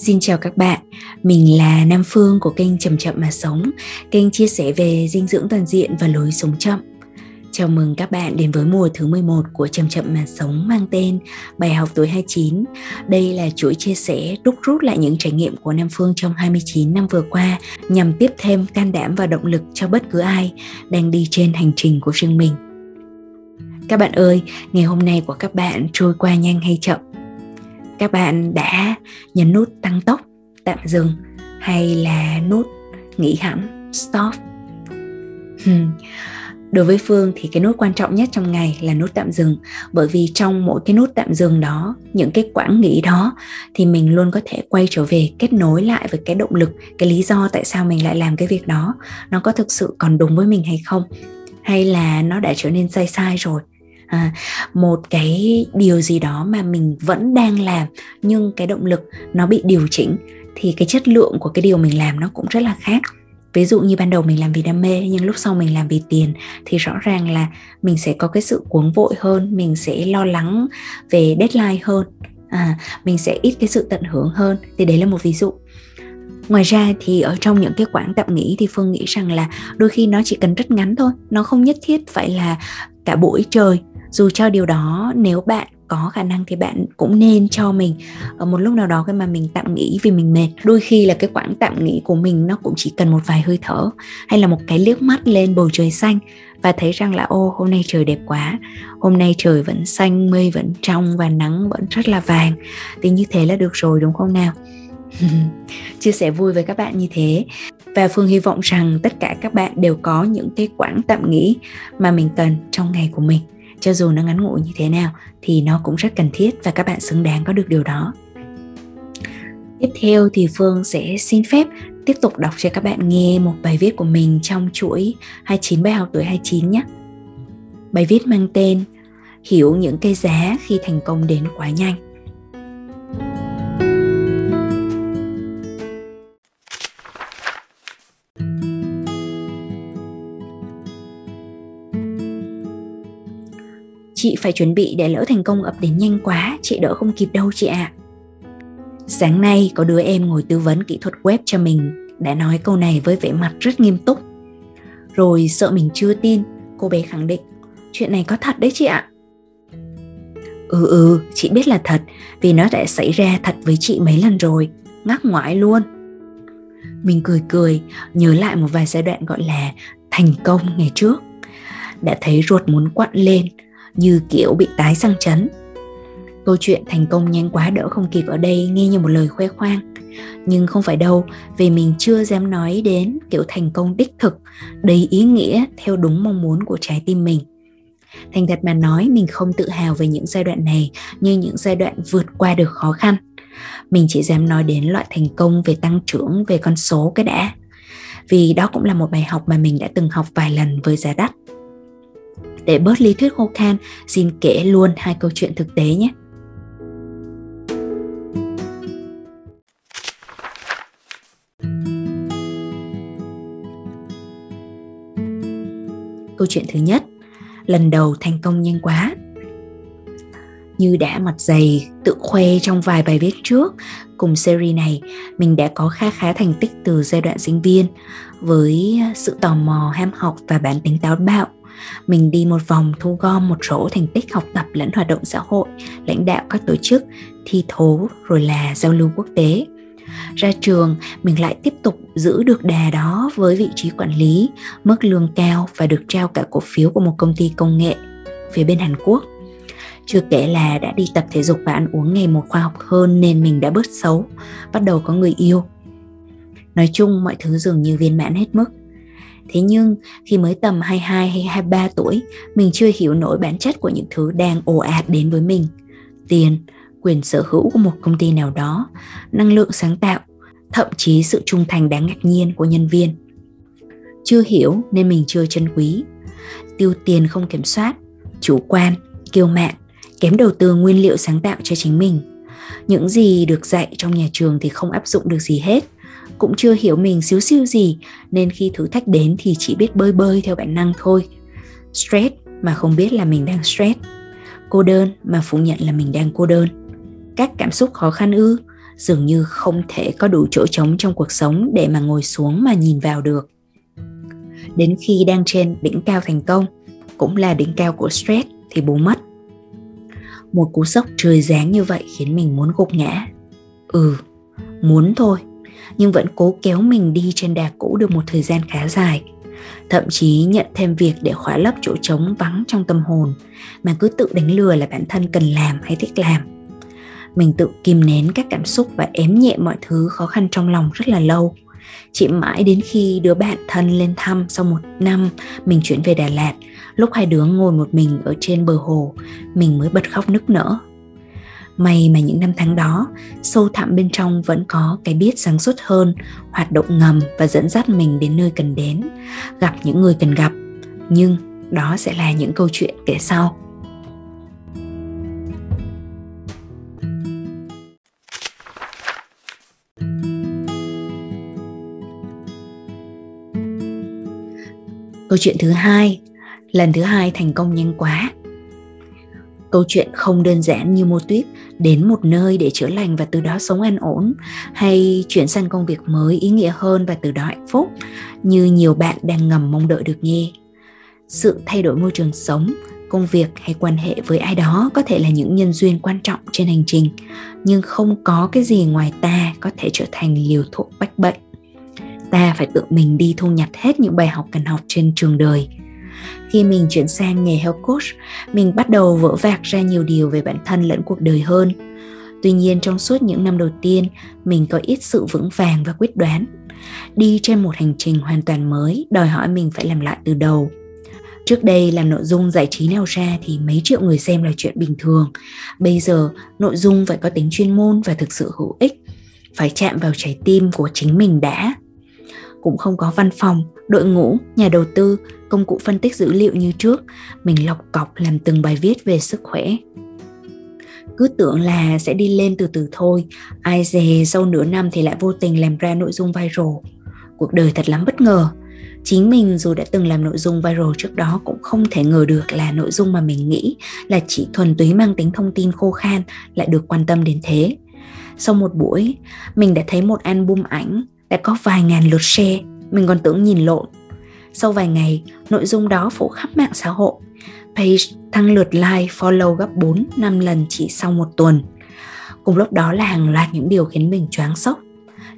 Xin chào các bạn, mình là Nam Phương của kênh Chậm Chậm Mà Sống, kênh chia sẻ về dinh dưỡng toàn diện và lối sống chậm. Chào mừng các bạn đến với mùa thứ 11 của Chậm Chậm Mà Sống mang tên Bài học tuổi 29. Đây là chuỗi chia sẻ đúc rút lại những trải nghiệm của Nam Phương trong 29 năm vừa qua nhằm tiếp thêm can đảm và động lực cho bất cứ ai đang đi trên hành trình của riêng mình. Các bạn ơi, ngày hôm nay của các bạn trôi qua nhanh hay chậm? Các bạn đã nhấn nút tăng tốc, tạm dừng hay là nút nghỉ hẳn, stop. Hmm. Đối với phương thì cái nút quan trọng nhất trong ngày là nút tạm dừng, bởi vì trong mỗi cái nút tạm dừng đó, những cái quãng nghỉ đó thì mình luôn có thể quay trở về kết nối lại với cái động lực, cái lý do tại sao mình lại làm cái việc đó. Nó có thực sự còn đúng với mình hay không? Hay là nó đã trở nên sai sai rồi? À, một cái điều gì đó mà mình vẫn đang làm nhưng cái động lực nó bị điều chỉnh thì cái chất lượng của cái điều mình làm nó cũng rất là khác. Ví dụ như ban đầu mình làm vì đam mê nhưng lúc sau mình làm vì tiền thì rõ ràng là mình sẽ có cái sự cuống vội hơn mình sẽ lo lắng về deadline hơn. À, mình sẽ ít cái sự tận hưởng hơn. Thì đấy là một ví dụ. Ngoài ra thì ở trong những cái quãng tạm nghỉ thì phương nghĩ rằng là đôi khi nó chỉ cần rất ngắn thôi nó không nhất thiết phải là cả buổi trời dù cho điều đó, nếu bạn có khả năng thì bạn cũng nên cho mình ở một lúc nào đó khi mà mình tạm nghỉ vì mình mệt. Đôi khi là cái quãng tạm nghỉ của mình nó cũng chỉ cần một vài hơi thở hay là một cái liếc mắt lên bầu trời xanh và thấy rằng là, ô, hôm nay trời đẹp quá, hôm nay trời vẫn xanh, mây vẫn trong và nắng vẫn rất là vàng. Thì như thế là được rồi, đúng không nào? Chia sẻ vui với các bạn như thế. Và phương hy vọng rằng tất cả các bạn đều có những cái quãng tạm nghỉ mà mình cần trong ngày của mình cho dù nó ngắn ngủi như thế nào, thì nó cũng rất cần thiết và các bạn xứng đáng có được điều đó. Tiếp theo thì phương sẽ xin phép tiếp tục đọc cho các bạn nghe một bài viết của mình trong chuỗi 29 bài học tuổi 29 nhé. Bài viết mang tên hiểu những cái giá khi thành công đến quá nhanh. Chị phải chuẩn bị để lỡ thành công ập đến nhanh quá, chị đỡ không kịp đâu chị ạ. À. Sáng nay có đứa em ngồi tư vấn kỹ thuật web cho mình đã nói câu này với vẻ mặt rất nghiêm túc. Rồi sợ mình chưa tin, cô bé khẳng định, chuyện này có thật đấy chị ạ. Ừ ừ, chị biết là thật, vì nó đã xảy ra thật với chị mấy lần rồi, ngắc ngoại luôn. Mình cười cười, nhớ lại một vài giai đoạn gọi là thành công ngày trước. Đã thấy ruột muốn quặn lên, như kiểu bị tái sang chấn. Câu chuyện thành công nhanh quá đỡ không kịp ở đây nghe như một lời khoe khoang. Nhưng không phải đâu, vì mình chưa dám nói đến kiểu thành công đích thực, đầy ý nghĩa theo đúng mong muốn của trái tim mình. Thành thật mà nói mình không tự hào về những giai đoạn này như những giai đoạn vượt qua được khó khăn. Mình chỉ dám nói đến loại thành công về tăng trưởng, về con số cái đã. Vì đó cũng là một bài học mà mình đã từng học vài lần với giá đắt để bớt lý thuyết khô khan, xin kể luôn hai câu chuyện thực tế nhé. Câu chuyện thứ nhất, lần đầu thành công nhanh quá. Như đã mặt dày tự khoe trong vài bài viết trước, cùng series này mình đã có khá khá thành tích từ giai đoạn sinh viên với sự tò mò ham học và bản tính táo bạo mình đi một vòng thu gom một số thành tích học tập lẫn hoạt động xã hội, lãnh đạo các tổ chức, thi thố rồi là giao lưu quốc tế. Ra trường, mình lại tiếp tục giữ được đà đó với vị trí quản lý, mức lương cao và được trao cả cổ phiếu của một công ty công nghệ phía bên hàn quốc. Chưa kể là đã đi tập thể dục và ăn uống ngày một khoa học hơn nên mình đã bớt xấu, bắt đầu có người yêu. Nói chung mọi thứ dường như viên mãn hết mức. Thế nhưng khi mới tầm 22 hay 23 tuổi, mình chưa hiểu nổi bản chất của những thứ đang ồ ạt đến với mình. Tiền, quyền sở hữu của một công ty nào đó, năng lượng sáng tạo, thậm chí sự trung thành đáng ngạc nhiên của nhân viên. Chưa hiểu nên mình chưa trân quý. Tiêu tiền không kiểm soát, chủ quan, kiêu mạn, kém đầu tư nguyên liệu sáng tạo cho chính mình. Những gì được dạy trong nhà trường thì không áp dụng được gì hết cũng chưa hiểu mình xíu xiu gì, nên khi thử thách đến thì chỉ biết bơi bơi theo bản năng thôi. Stress mà không biết là mình đang stress. Cô đơn mà phủ nhận là mình đang cô đơn. Các cảm xúc khó khăn ư, dường như không thể có đủ chỗ trống trong cuộc sống để mà ngồi xuống mà nhìn vào được. Đến khi đang trên đỉnh cao thành công, cũng là đỉnh cao của stress thì bố mất. Một cú sốc trời giáng như vậy khiến mình muốn gục ngã. Ừ muốn thôi nhưng vẫn cố kéo mình đi trên đà cũ được một thời gian khá dài. Thậm chí nhận thêm việc để khóa lấp chỗ trống vắng trong tâm hồn, mà cứ tự đánh lừa là bản thân cần làm hay thích làm. Mình tự kìm nén các cảm xúc và ém nhẹ mọi thứ khó khăn trong lòng rất là lâu. Chỉ mãi đến khi đứa bạn thân lên thăm sau một năm mình chuyển về Đà Lạt, lúc hai đứa ngồi một mình ở trên bờ hồ, mình mới bật khóc nức nở. May mà những năm tháng đó, sâu thẳm bên trong vẫn có cái biết sáng suốt hơn, hoạt động ngầm và dẫn dắt mình đến nơi cần đến, gặp những người cần gặp. Nhưng đó sẽ là những câu chuyện kể sau. Câu chuyện thứ hai, lần thứ hai thành công nhanh quá. Câu chuyện không đơn giản như mô tuyết đến một nơi để chữa lành và từ đó sống an ổn hay chuyển sang công việc mới ý nghĩa hơn và từ đó hạnh phúc như nhiều bạn đang ngầm mong đợi được nghe. Sự thay đổi môi trường sống, công việc hay quan hệ với ai đó có thể là những nhân duyên quan trọng trên hành trình, nhưng không có cái gì ngoài ta có thể trở thành liều thuốc bách bệnh. Ta phải tự mình đi thu nhặt hết những bài học cần học trên trường đời – khi mình chuyển sang nghề health coach mình bắt đầu vỡ vạc ra nhiều điều về bản thân lẫn cuộc đời hơn tuy nhiên trong suốt những năm đầu tiên mình có ít sự vững vàng và quyết đoán đi trên một hành trình hoàn toàn mới đòi hỏi mình phải làm lại từ đầu Trước đây làm nội dung giải trí nào ra thì mấy triệu người xem là chuyện bình thường. Bây giờ nội dung phải có tính chuyên môn và thực sự hữu ích, phải chạm vào trái tim của chính mình đã. Cũng không có văn phòng, đội ngũ, nhà đầu tư công cụ phân tích dữ liệu như trước. Mình lọc cọc làm từng bài viết về sức khỏe. Cứ tưởng là sẽ đi lên từ từ thôi ai dè sau nửa năm thì lại vô tình làm ra nội dung viral. Cuộc đời thật lắm bất ngờ. Chính mình dù đã từng làm nội dung viral trước đó cũng không thể ngờ được là nội dung mà mình nghĩ là chỉ thuần túy mang tính thông tin khô khan lại được quan tâm đến thế. Sau một buổi mình đã thấy một album ảnh đã có vài ngàn lượt share mình còn tưởng nhìn lộn sau vài ngày, nội dung đó phủ khắp mạng xã hội. Page tăng lượt like, follow gấp 4, 5 lần chỉ sau một tuần. Cùng lúc đó là hàng loạt những điều khiến mình choáng sốc.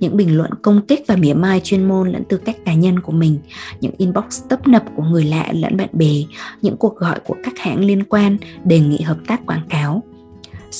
Những bình luận công kích và mỉa mai chuyên môn lẫn tư cách cá nhân của mình, những inbox tấp nập của người lạ lẫn bạn bè, những cuộc gọi của các hãng liên quan đề nghị hợp tác quảng cáo –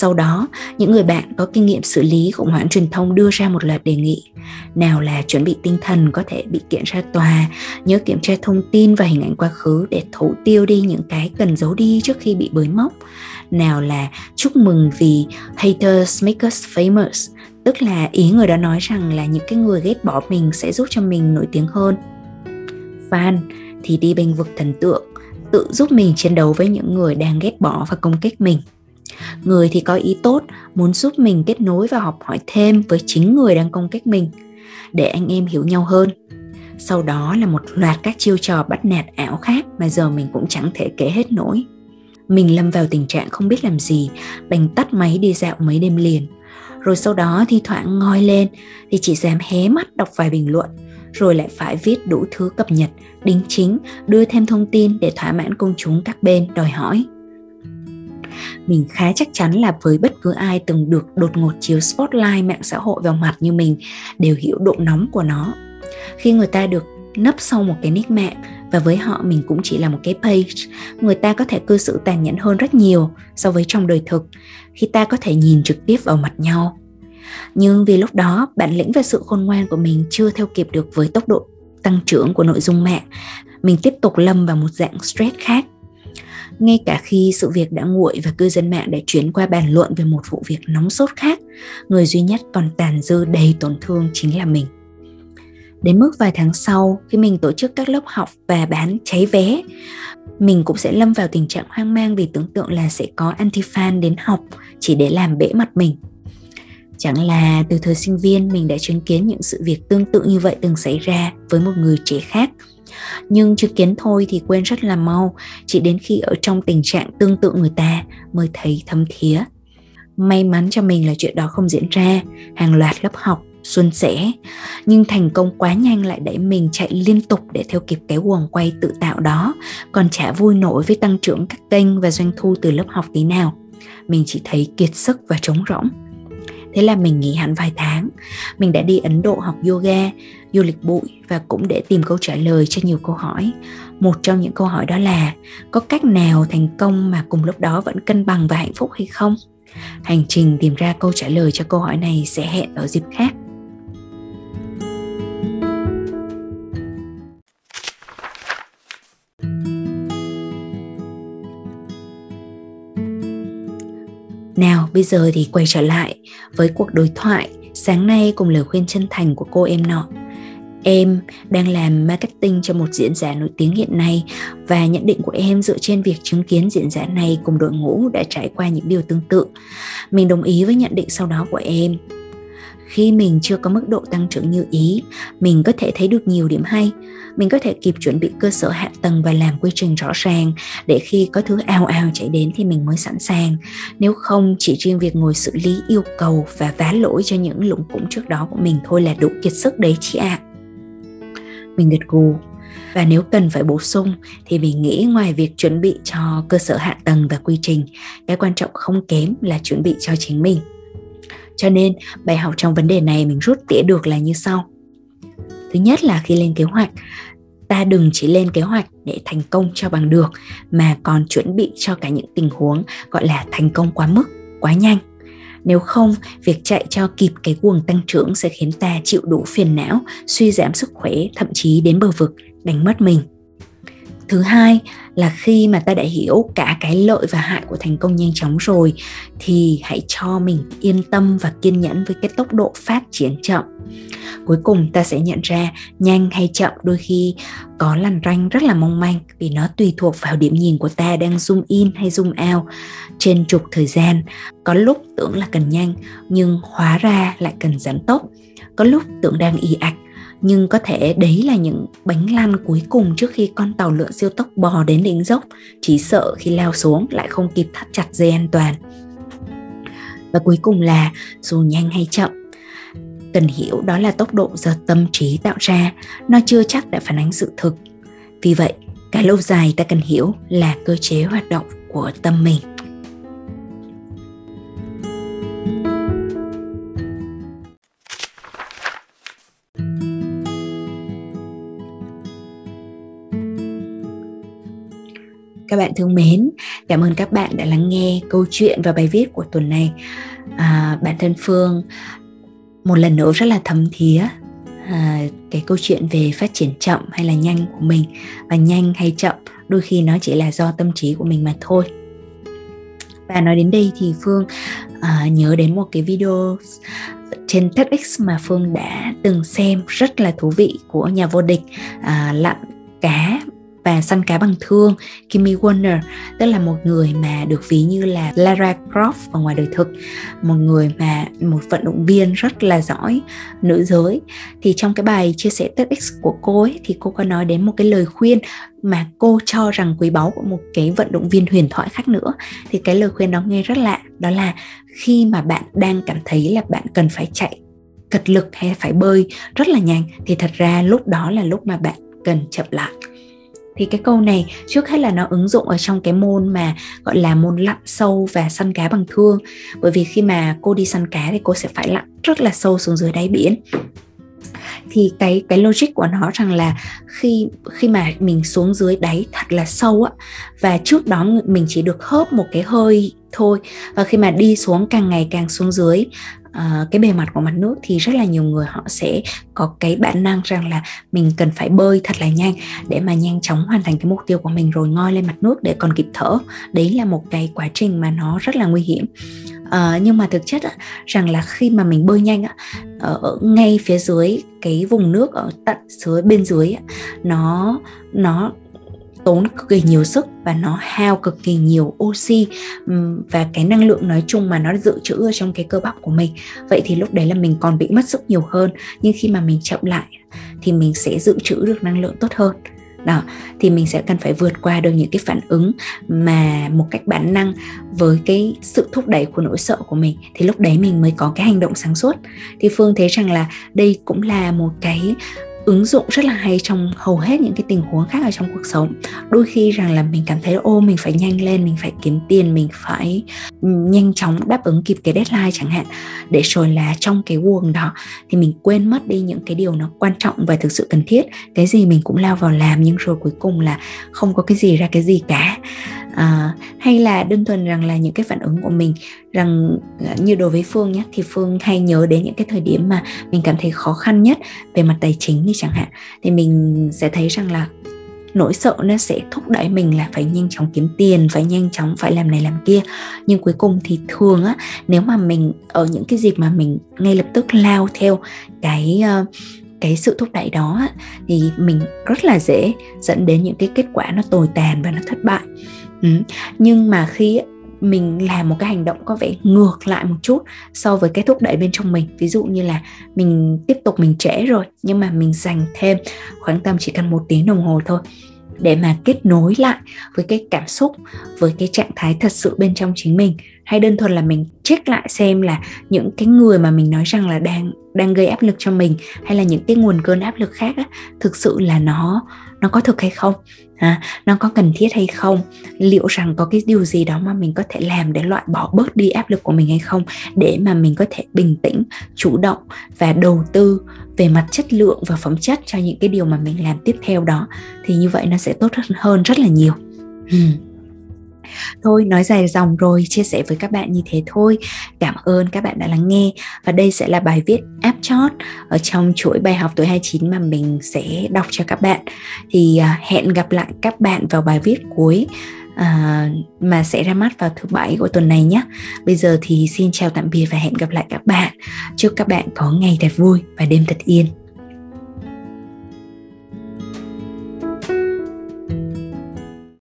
sau đó, những người bạn có kinh nghiệm xử lý khủng hoảng truyền thông đưa ra một loạt đề nghị. Nào là chuẩn bị tinh thần có thể bị kiện ra tòa, nhớ kiểm tra thông tin và hình ảnh quá khứ để thủ tiêu đi những cái cần giấu đi trước khi bị bới móc. Nào là chúc mừng vì haters make us famous, tức là ý người đó nói rằng là những cái người ghét bỏ mình sẽ giúp cho mình nổi tiếng hơn. Fan thì đi bên vực thần tượng, tự giúp mình chiến đấu với những người đang ghét bỏ và công kích mình người thì có ý tốt, muốn giúp mình kết nối và học hỏi thêm với chính người đang công kích mình, để anh em hiểu nhau hơn. Sau đó là một loạt các chiêu trò bắt nạt ảo khác mà giờ mình cũng chẳng thể kể hết nổi. Mình lâm vào tình trạng không biết làm gì đành tắt máy đi dạo mấy đêm liền. Rồi sau đó thi thoảng ngoi lên thì chỉ dám hé mắt đọc vài bình luận, rồi lại phải viết đủ thứ cập nhật, đính chính, đưa thêm thông tin để thỏa mãn công chúng các bên đòi hỏi mình khá chắc chắn là với bất cứ ai từng được đột ngột chiếu spotlight mạng xã hội vào mặt như mình, đều hiểu độ nóng của nó. Khi người ta được nấp sau một cái nick mạng, và với họ mình cũng chỉ là một cái page, người ta có thể cư xử tàn nhẫn hơn rất nhiều so với trong đời thực, khi ta có thể nhìn trực tiếp vào mặt nhau. Nhưng vì lúc đó, bản lĩnh và sự khôn ngoan của mình chưa theo kịp được với tốc độ tăng trưởng của nội dung mạng, mình tiếp tục lâm vào một dạng stress khác ngay cả khi sự việc đã nguội và cư dân mạng đã chuyển qua bàn luận về một vụ việc nóng sốt khác, người duy nhất còn tàn dư đầy tổn thương chính là mình. Đến mức vài tháng sau, khi mình tổ chức các lớp học và bán cháy vé, mình cũng sẽ lâm vào tình trạng hoang mang vì tưởng tượng là sẽ có anti fan đến học chỉ để làm bể mặt mình. Chẳng là từ thời sinh viên, mình đã chứng kiến những sự việc tương tự như vậy từng xảy ra với một người trẻ khác nhưng chứng kiến thôi thì quên rất là mau, chỉ đến khi ở trong tình trạng tương tự người ta mới thấy thấm thía. May mắn cho mình là chuyện đó không diễn ra, hàng loạt lớp học xuân sẻ, nhưng thành công quá nhanh lại đẩy mình chạy liên tục để theo kịp cái guồng quay tự tạo đó, còn chả vui nổi với tăng trưởng các kênh và doanh thu từ lớp học tí nào. Mình chỉ thấy kiệt sức và trống rỗng thế là mình nghỉ hẳn vài tháng. Mình đã đi ấn độ học yoga, du lịch bụi và cũng để tìm câu trả lời cho nhiều câu hỏi. Một trong những câu hỏi đó là, có cách nào thành công mà cùng lúc đó vẫn cân bằng và hạnh phúc hay không? Hành trình tìm ra câu trả lời cho câu hỏi này sẽ hẹn ở dịp khác. Nào, bây giờ thì quay trở lại với cuộc đối thoại sáng nay cùng lời khuyên chân thành của cô em nọ. Em đang làm marketing cho một diễn giả nổi tiếng hiện nay và nhận định của em dựa trên việc chứng kiến diễn giả này cùng đội ngũ đã trải qua những điều tương tự. Mình đồng ý với nhận định sau đó của em khi mình chưa có mức độ tăng trưởng như ý, mình có thể thấy được nhiều điểm hay. Mình có thể kịp chuẩn bị cơ sở hạ tầng và làm quy trình rõ ràng để khi có thứ ào ào chạy đến thì mình mới sẵn sàng. Nếu không, chỉ riêng việc ngồi xử lý yêu cầu và vá lỗi cho những lũng củng trước đó của mình thôi là đủ kiệt sức đấy chị ạ. À. mình gật gù. Và nếu cần phải bổ sung thì mình nghĩ ngoài việc chuẩn bị cho cơ sở hạ tầng và quy trình, cái quan trọng không kém là chuẩn bị cho chính mình cho nên, bài học trong vấn đề này mình rút tỉa được là như sau. Thứ nhất là khi lên kế hoạch, ta đừng chỉ lên kế hoạch để thành công cho bằng được, mà còn chuẩn bị cho cả những tình huống gọi là thành công quá mức, quá nhanh. Nếu không, việc chạy cho kịp cái cuồng tăng trưởng sẽ khiến ta chịu đủ phiền não, suy giảm sức khỏe, thậm chí đến bờ vực, đánh mất mình thứ hai là khi mà ta đã hiểu cả cái lợi và hại của thành công nhanh chóng rồi, thì hãy cho mình yên tâm và kiên nhẫn với cái tốc độ phát triển chậm. Cuối cùng, ta sẽ nhận ra nhanh hay chậm đôi khi có lằn ranh rất là mong manh vì nó tùy thuộc vào điểm nhìn của ta đang zoom in hay zoom out. Trên trục thời gian, có lúc tưởng là cần nhanh, nhưng hóa ra lại cần giảm tốc. Có lúc tưởng đang y ạch nhưng có thể đấy là những bánh lăn cuối cùng trước khi con tàu lượn siêu tốc bò đến đỉnh dốc. Chỉ sợ khi leo xuống lại không kịp thắt chặt dây an toàn. Và cuối cùng là dù nhanh hay chậm, cần hiểu đó là tốc độ do tâm trí tạo ra. Nó chưa chắc đã phản ánh sự thực. Vì vậy cái lâu dài ta cần hiểu là cơ chế hoạt động của tâm mình. Các bạn thương mến. Cảm ơn các bạn đã lắng nghe câu chuyện và bài viết của tuần này. À, bản thân phương một lần nữa rất là thấm thía à, cái câu chuyện về phát triển chậm hay là nhanh của mình. Và nhanh hay chậm đôi khi nó chỉ là do tâm trí của mình mà thôi. Và nói đến đây thì phương à, nhớ đến một cái video trên TEDx mà Phương đã từng xem rất là thú vị của nhà vô địch à, lặn cá và săn cá bằng thương, Kimmy Warner, tức là một người mà được ví như là Lara Croft ở ngoài đời thực. Một người mà một vận động viên rất là giỏi nữ giới. Thì trong cái bài chia sẻ TEDx của cô ấy, thì cô có nói đến một cái lời khuyên mà cô cho rằng quý báu của một cái vận động viên huyền thoại khác nữa. Thì cái lời khuyên đó nghe rất lạ, đó là khi mà bạn đang cảm thấy là bạn cần phải chạy cật lực hay phải bơi rất là nhanh, thì thật ra lúc đó là lúc mà bạn cần chậm lại thì cái câu này trước hết là nó ứng dụng ở trong cái môn mà gọi là môn lặn sâu và săn cá bằng thương. Bởi vì khi mà cô đi săn cá thì cô sẽ phải lặn rất là sâu xuống dưới đáy biển. Thì cái cái logic của nó rằng là khi khi mà mình xuống dưới đáy thật là sâu á, và trước đó mình chỉ được hớp một cái hơi thôi. Và khi mà đi xuống càng ngày càng xuống dưới uh, cái bề mặt của mặt nước thì rất là nhiều người họ sẽ có cái bản năng rằng là mình cần phải bơi thật là nhanh để mà nhanh chóng hoàn thành cái mục tiêu của mình rồi ngoi lên mặt nước để còn kịp thở. Đấy là một cái quá trình mà nó rất là nguy hiểm. Uh, nhưng mà thực chất á, rằng là khi mà mình bơi nhanh á, ở ngay phía dưới cái vùng nước ở tận dưới bên dưới á, nó nó tốn cực kỳ nhiều sức và nó hao cực kỳ nhiều oxy và cái năng lượng nói chung mà nó dự trữ ở trong cái cơ bắp của mình. Vậy thì lúc đấy là mình còn bị mất sức nhiều hơn, nhưng khi mà mình chậm lại thì mình sẽ dự trữ được năng lượng tốt hơn. Đó, thì mình sẽ cần phải vượt qua được những cái phản ứng mà một cách bản năng với cái sự thúc đẩy của nỗi sợ của mình. Thì lúc đấy mình mới có cái hành động sáng suốt. Thì phương thấy rằng là đây cũng là một cái ứng dụng rất là hay trong hầu hết những cái tình huống khác ở trong cuộc sống. Đôi khi rằng là mình cảm thấy, ô, mình phải nhanh lên, mình phải kiếm tiền, mình phải ừ, nhanh chóng đáp ứng kịp cái deadline chẳng hạn. Để rồi là trong cái guồng đó thì mình quên mất đi những cái điều nó quan trọng và thực sự cần thiết. Cái gì mình cũng lao vào làm nhưng rồi cuối cùng là không có cái gì ra cái gì cả à, hay là đơn thuần rằng là những cái phản ứng của mình rằng à, như đối với phương nhé thì phương hay nhớ đến những cái thời điểm mà mình cảm thấy khó khăn nhất về mặt tài chính đi chẳng hạn thì mình sẽ thấy rằng là nỗi sợ nó sẽ thúc đẩy mình là phải nhanh chóng kiếm tiền phải nhanh chóng phải làm này làm kia. Nhưng cuối cùng thì thường á nếu mà mình ở những cái dịp mà mình ngay lập tức lao theo cái ờ, cái sự thúc đẩy đó thì mình rất là dễ dẫn đến những cái kết quả nó tồi tàn và nó thất bại ừ. nhưng mà khi mình làm một cái hành động có vẻ ngược lại một chút so với cái thúc đẩy bên trong mình, ví dụ như là mình tiếp tục mình trễ rồi, nhưng mà mình dành thêm khoảng tầm chỉ cần một tiếng đồng hồ thôi để mà kết nối lại với cái cảm xúc, với cái trạng thái thật sự bên trong chính mình hay đơn thuần là mình check lại xem là những cái người mà mình nói rằng là đang đang gây áp lực cho mình hay là những cái nguồn cơn áp lực khác á, thực sự là nó nó có thực hay không? À, nó có cần thiết hay không? Liệu rằng có cái điều gì đó mà mình có thể làm để loại bỏ bớt đi áp lực của mình hay không? Để mà mình có thể bình tĩnh chủ động và đầu tư về mặt chất lượng và phẩm chất cho những cái điều mà mình làm tiếp theo đó thì như vậy nó sẽ tốt hơn rất là nhiều. Thôi nói dài dòng rồi, chia sẻ với các bạn như thế thôi. Cảm ơn các bạn đã lắng nghe và đây sẽ là bài viết áp chót ở trong chuỗi bài học tuổi 29 mà mình sẽ đọc cho các bạn. Thì à, hẹn gặp lại các bạn vào bài viết cuối à, mà sẽ ra mắt vào thứ bảy của tuần này nhé. Bây giờ thì xin chào tạm biệt và hẹn gặp lại các bạn. Chúc các bạn có ngày thật vui và đêm thật yên.